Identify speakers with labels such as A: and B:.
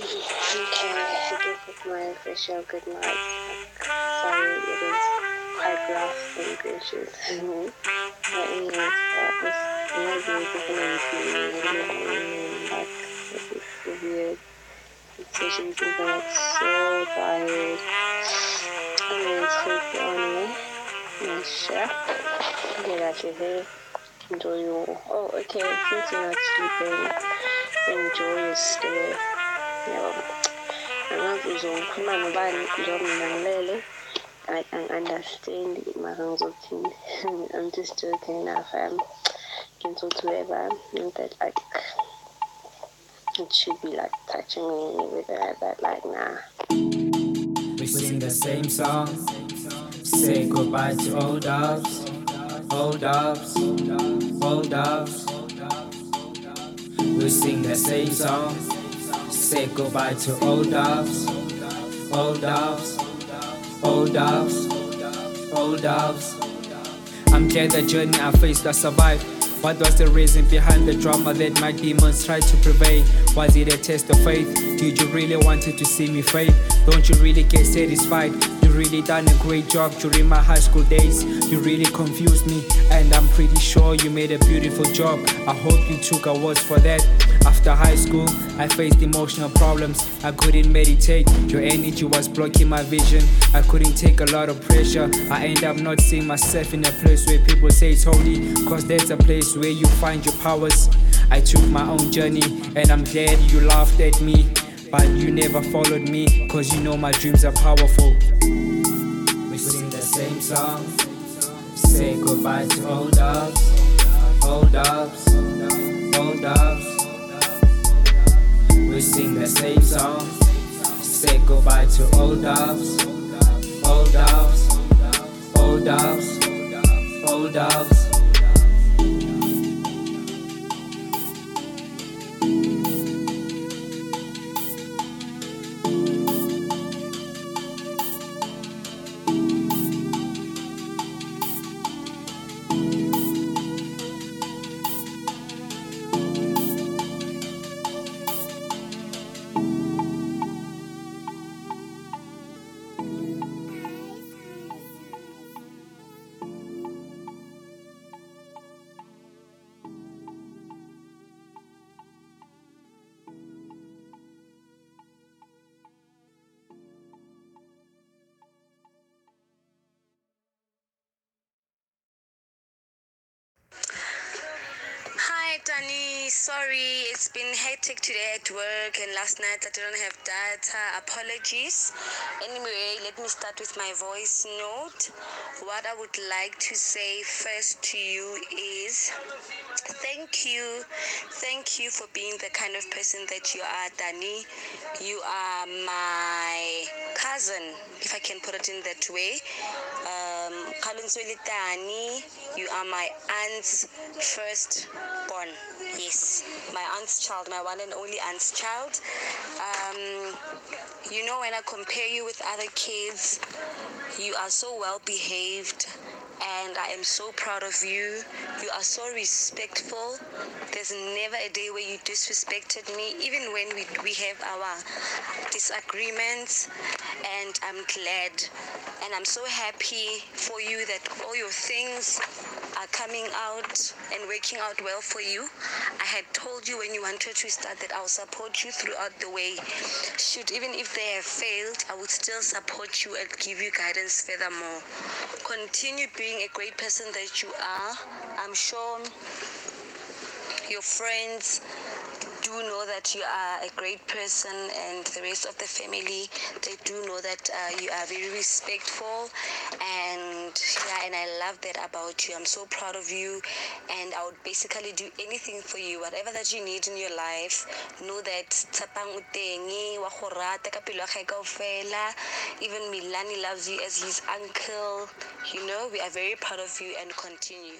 A: I give it my official good night. Sorry, it was quite rough and gracious. but anyways, that was maybe different and like this is so weird. Since I'm like so tired. Anyways, hope you're on. Nice chef. Get out your hair. Enjoy your oh okay, since you're not sleeping, enjoy your stay. I can understand mara ngizothini I'm just joking now fam can talk to whoever that like it should be like touching me like that like nah
B: We sing the same song. Say goodbye to old dogs, old dogs, old dogs. We sing the same song. Say goodbye to old dogs, old dogs, old dogs, old dogs. I'm glad the journey I faced, I survived. What was the reason behind the drama that my demons tried to prevail? Was it a test of faith? Did you really wanted to see me fail? Don't you really get satisfied? You really done a great job during my high school days. You really confused me, and I'm pretty sure you made a beautiful job. I hope you took awards for that. After high school, I faced emotional problems. I couldn't meditate. Your energy was blocking my vision. I couldn't take a lot of pressure. I end up not seeing myself in a place where people say it's holy, cause there's a place where you find your powers. I took my own journey, and I'm glad you laughed at me. But you never followed me, cause you know my dreams are powerful. We sing the same song. Say goodbye to old dogs, old dogs, old dogs. We sing the same song. Say goodbye to old dogs,
C: Danny. Sorry, it's been hectic today at work, and last night I didn't have data. Apologies. Anyway, let me start with my voice note. What I would like to say first to you is thank you. Thank you for being the kind of person that you are, Danny. You are my cousin, if I can put it in that way. Um, Kalunzweli Dani, you are my aunt's first born. Yes, my aunt's child, my one and only aunt's child. Um, you know, when I compare you with other kids, you are so well behaved and I am so proud of you. You are so respectful. There's never a day where you disrespected me, even when we, we have our disagreements. And I'm glad and I'm so happy for you that all your things are coming out and working out well for you. I had told you when you wanted to start that I'll support you throughout the way. Should even if they have failed, I would still support you and give you guidance furthermore. Continue being a great person that you are. I'm sure your friends do know that you are a great person and the rest of the family they do know that uh, you are very respectful and yeah and i love that about you. I'm so proud of you and i would basically do anything for you. Whatever that you need in your life know that kaofela. Even milani loves you as his uncle. You know we are very proud of you and continue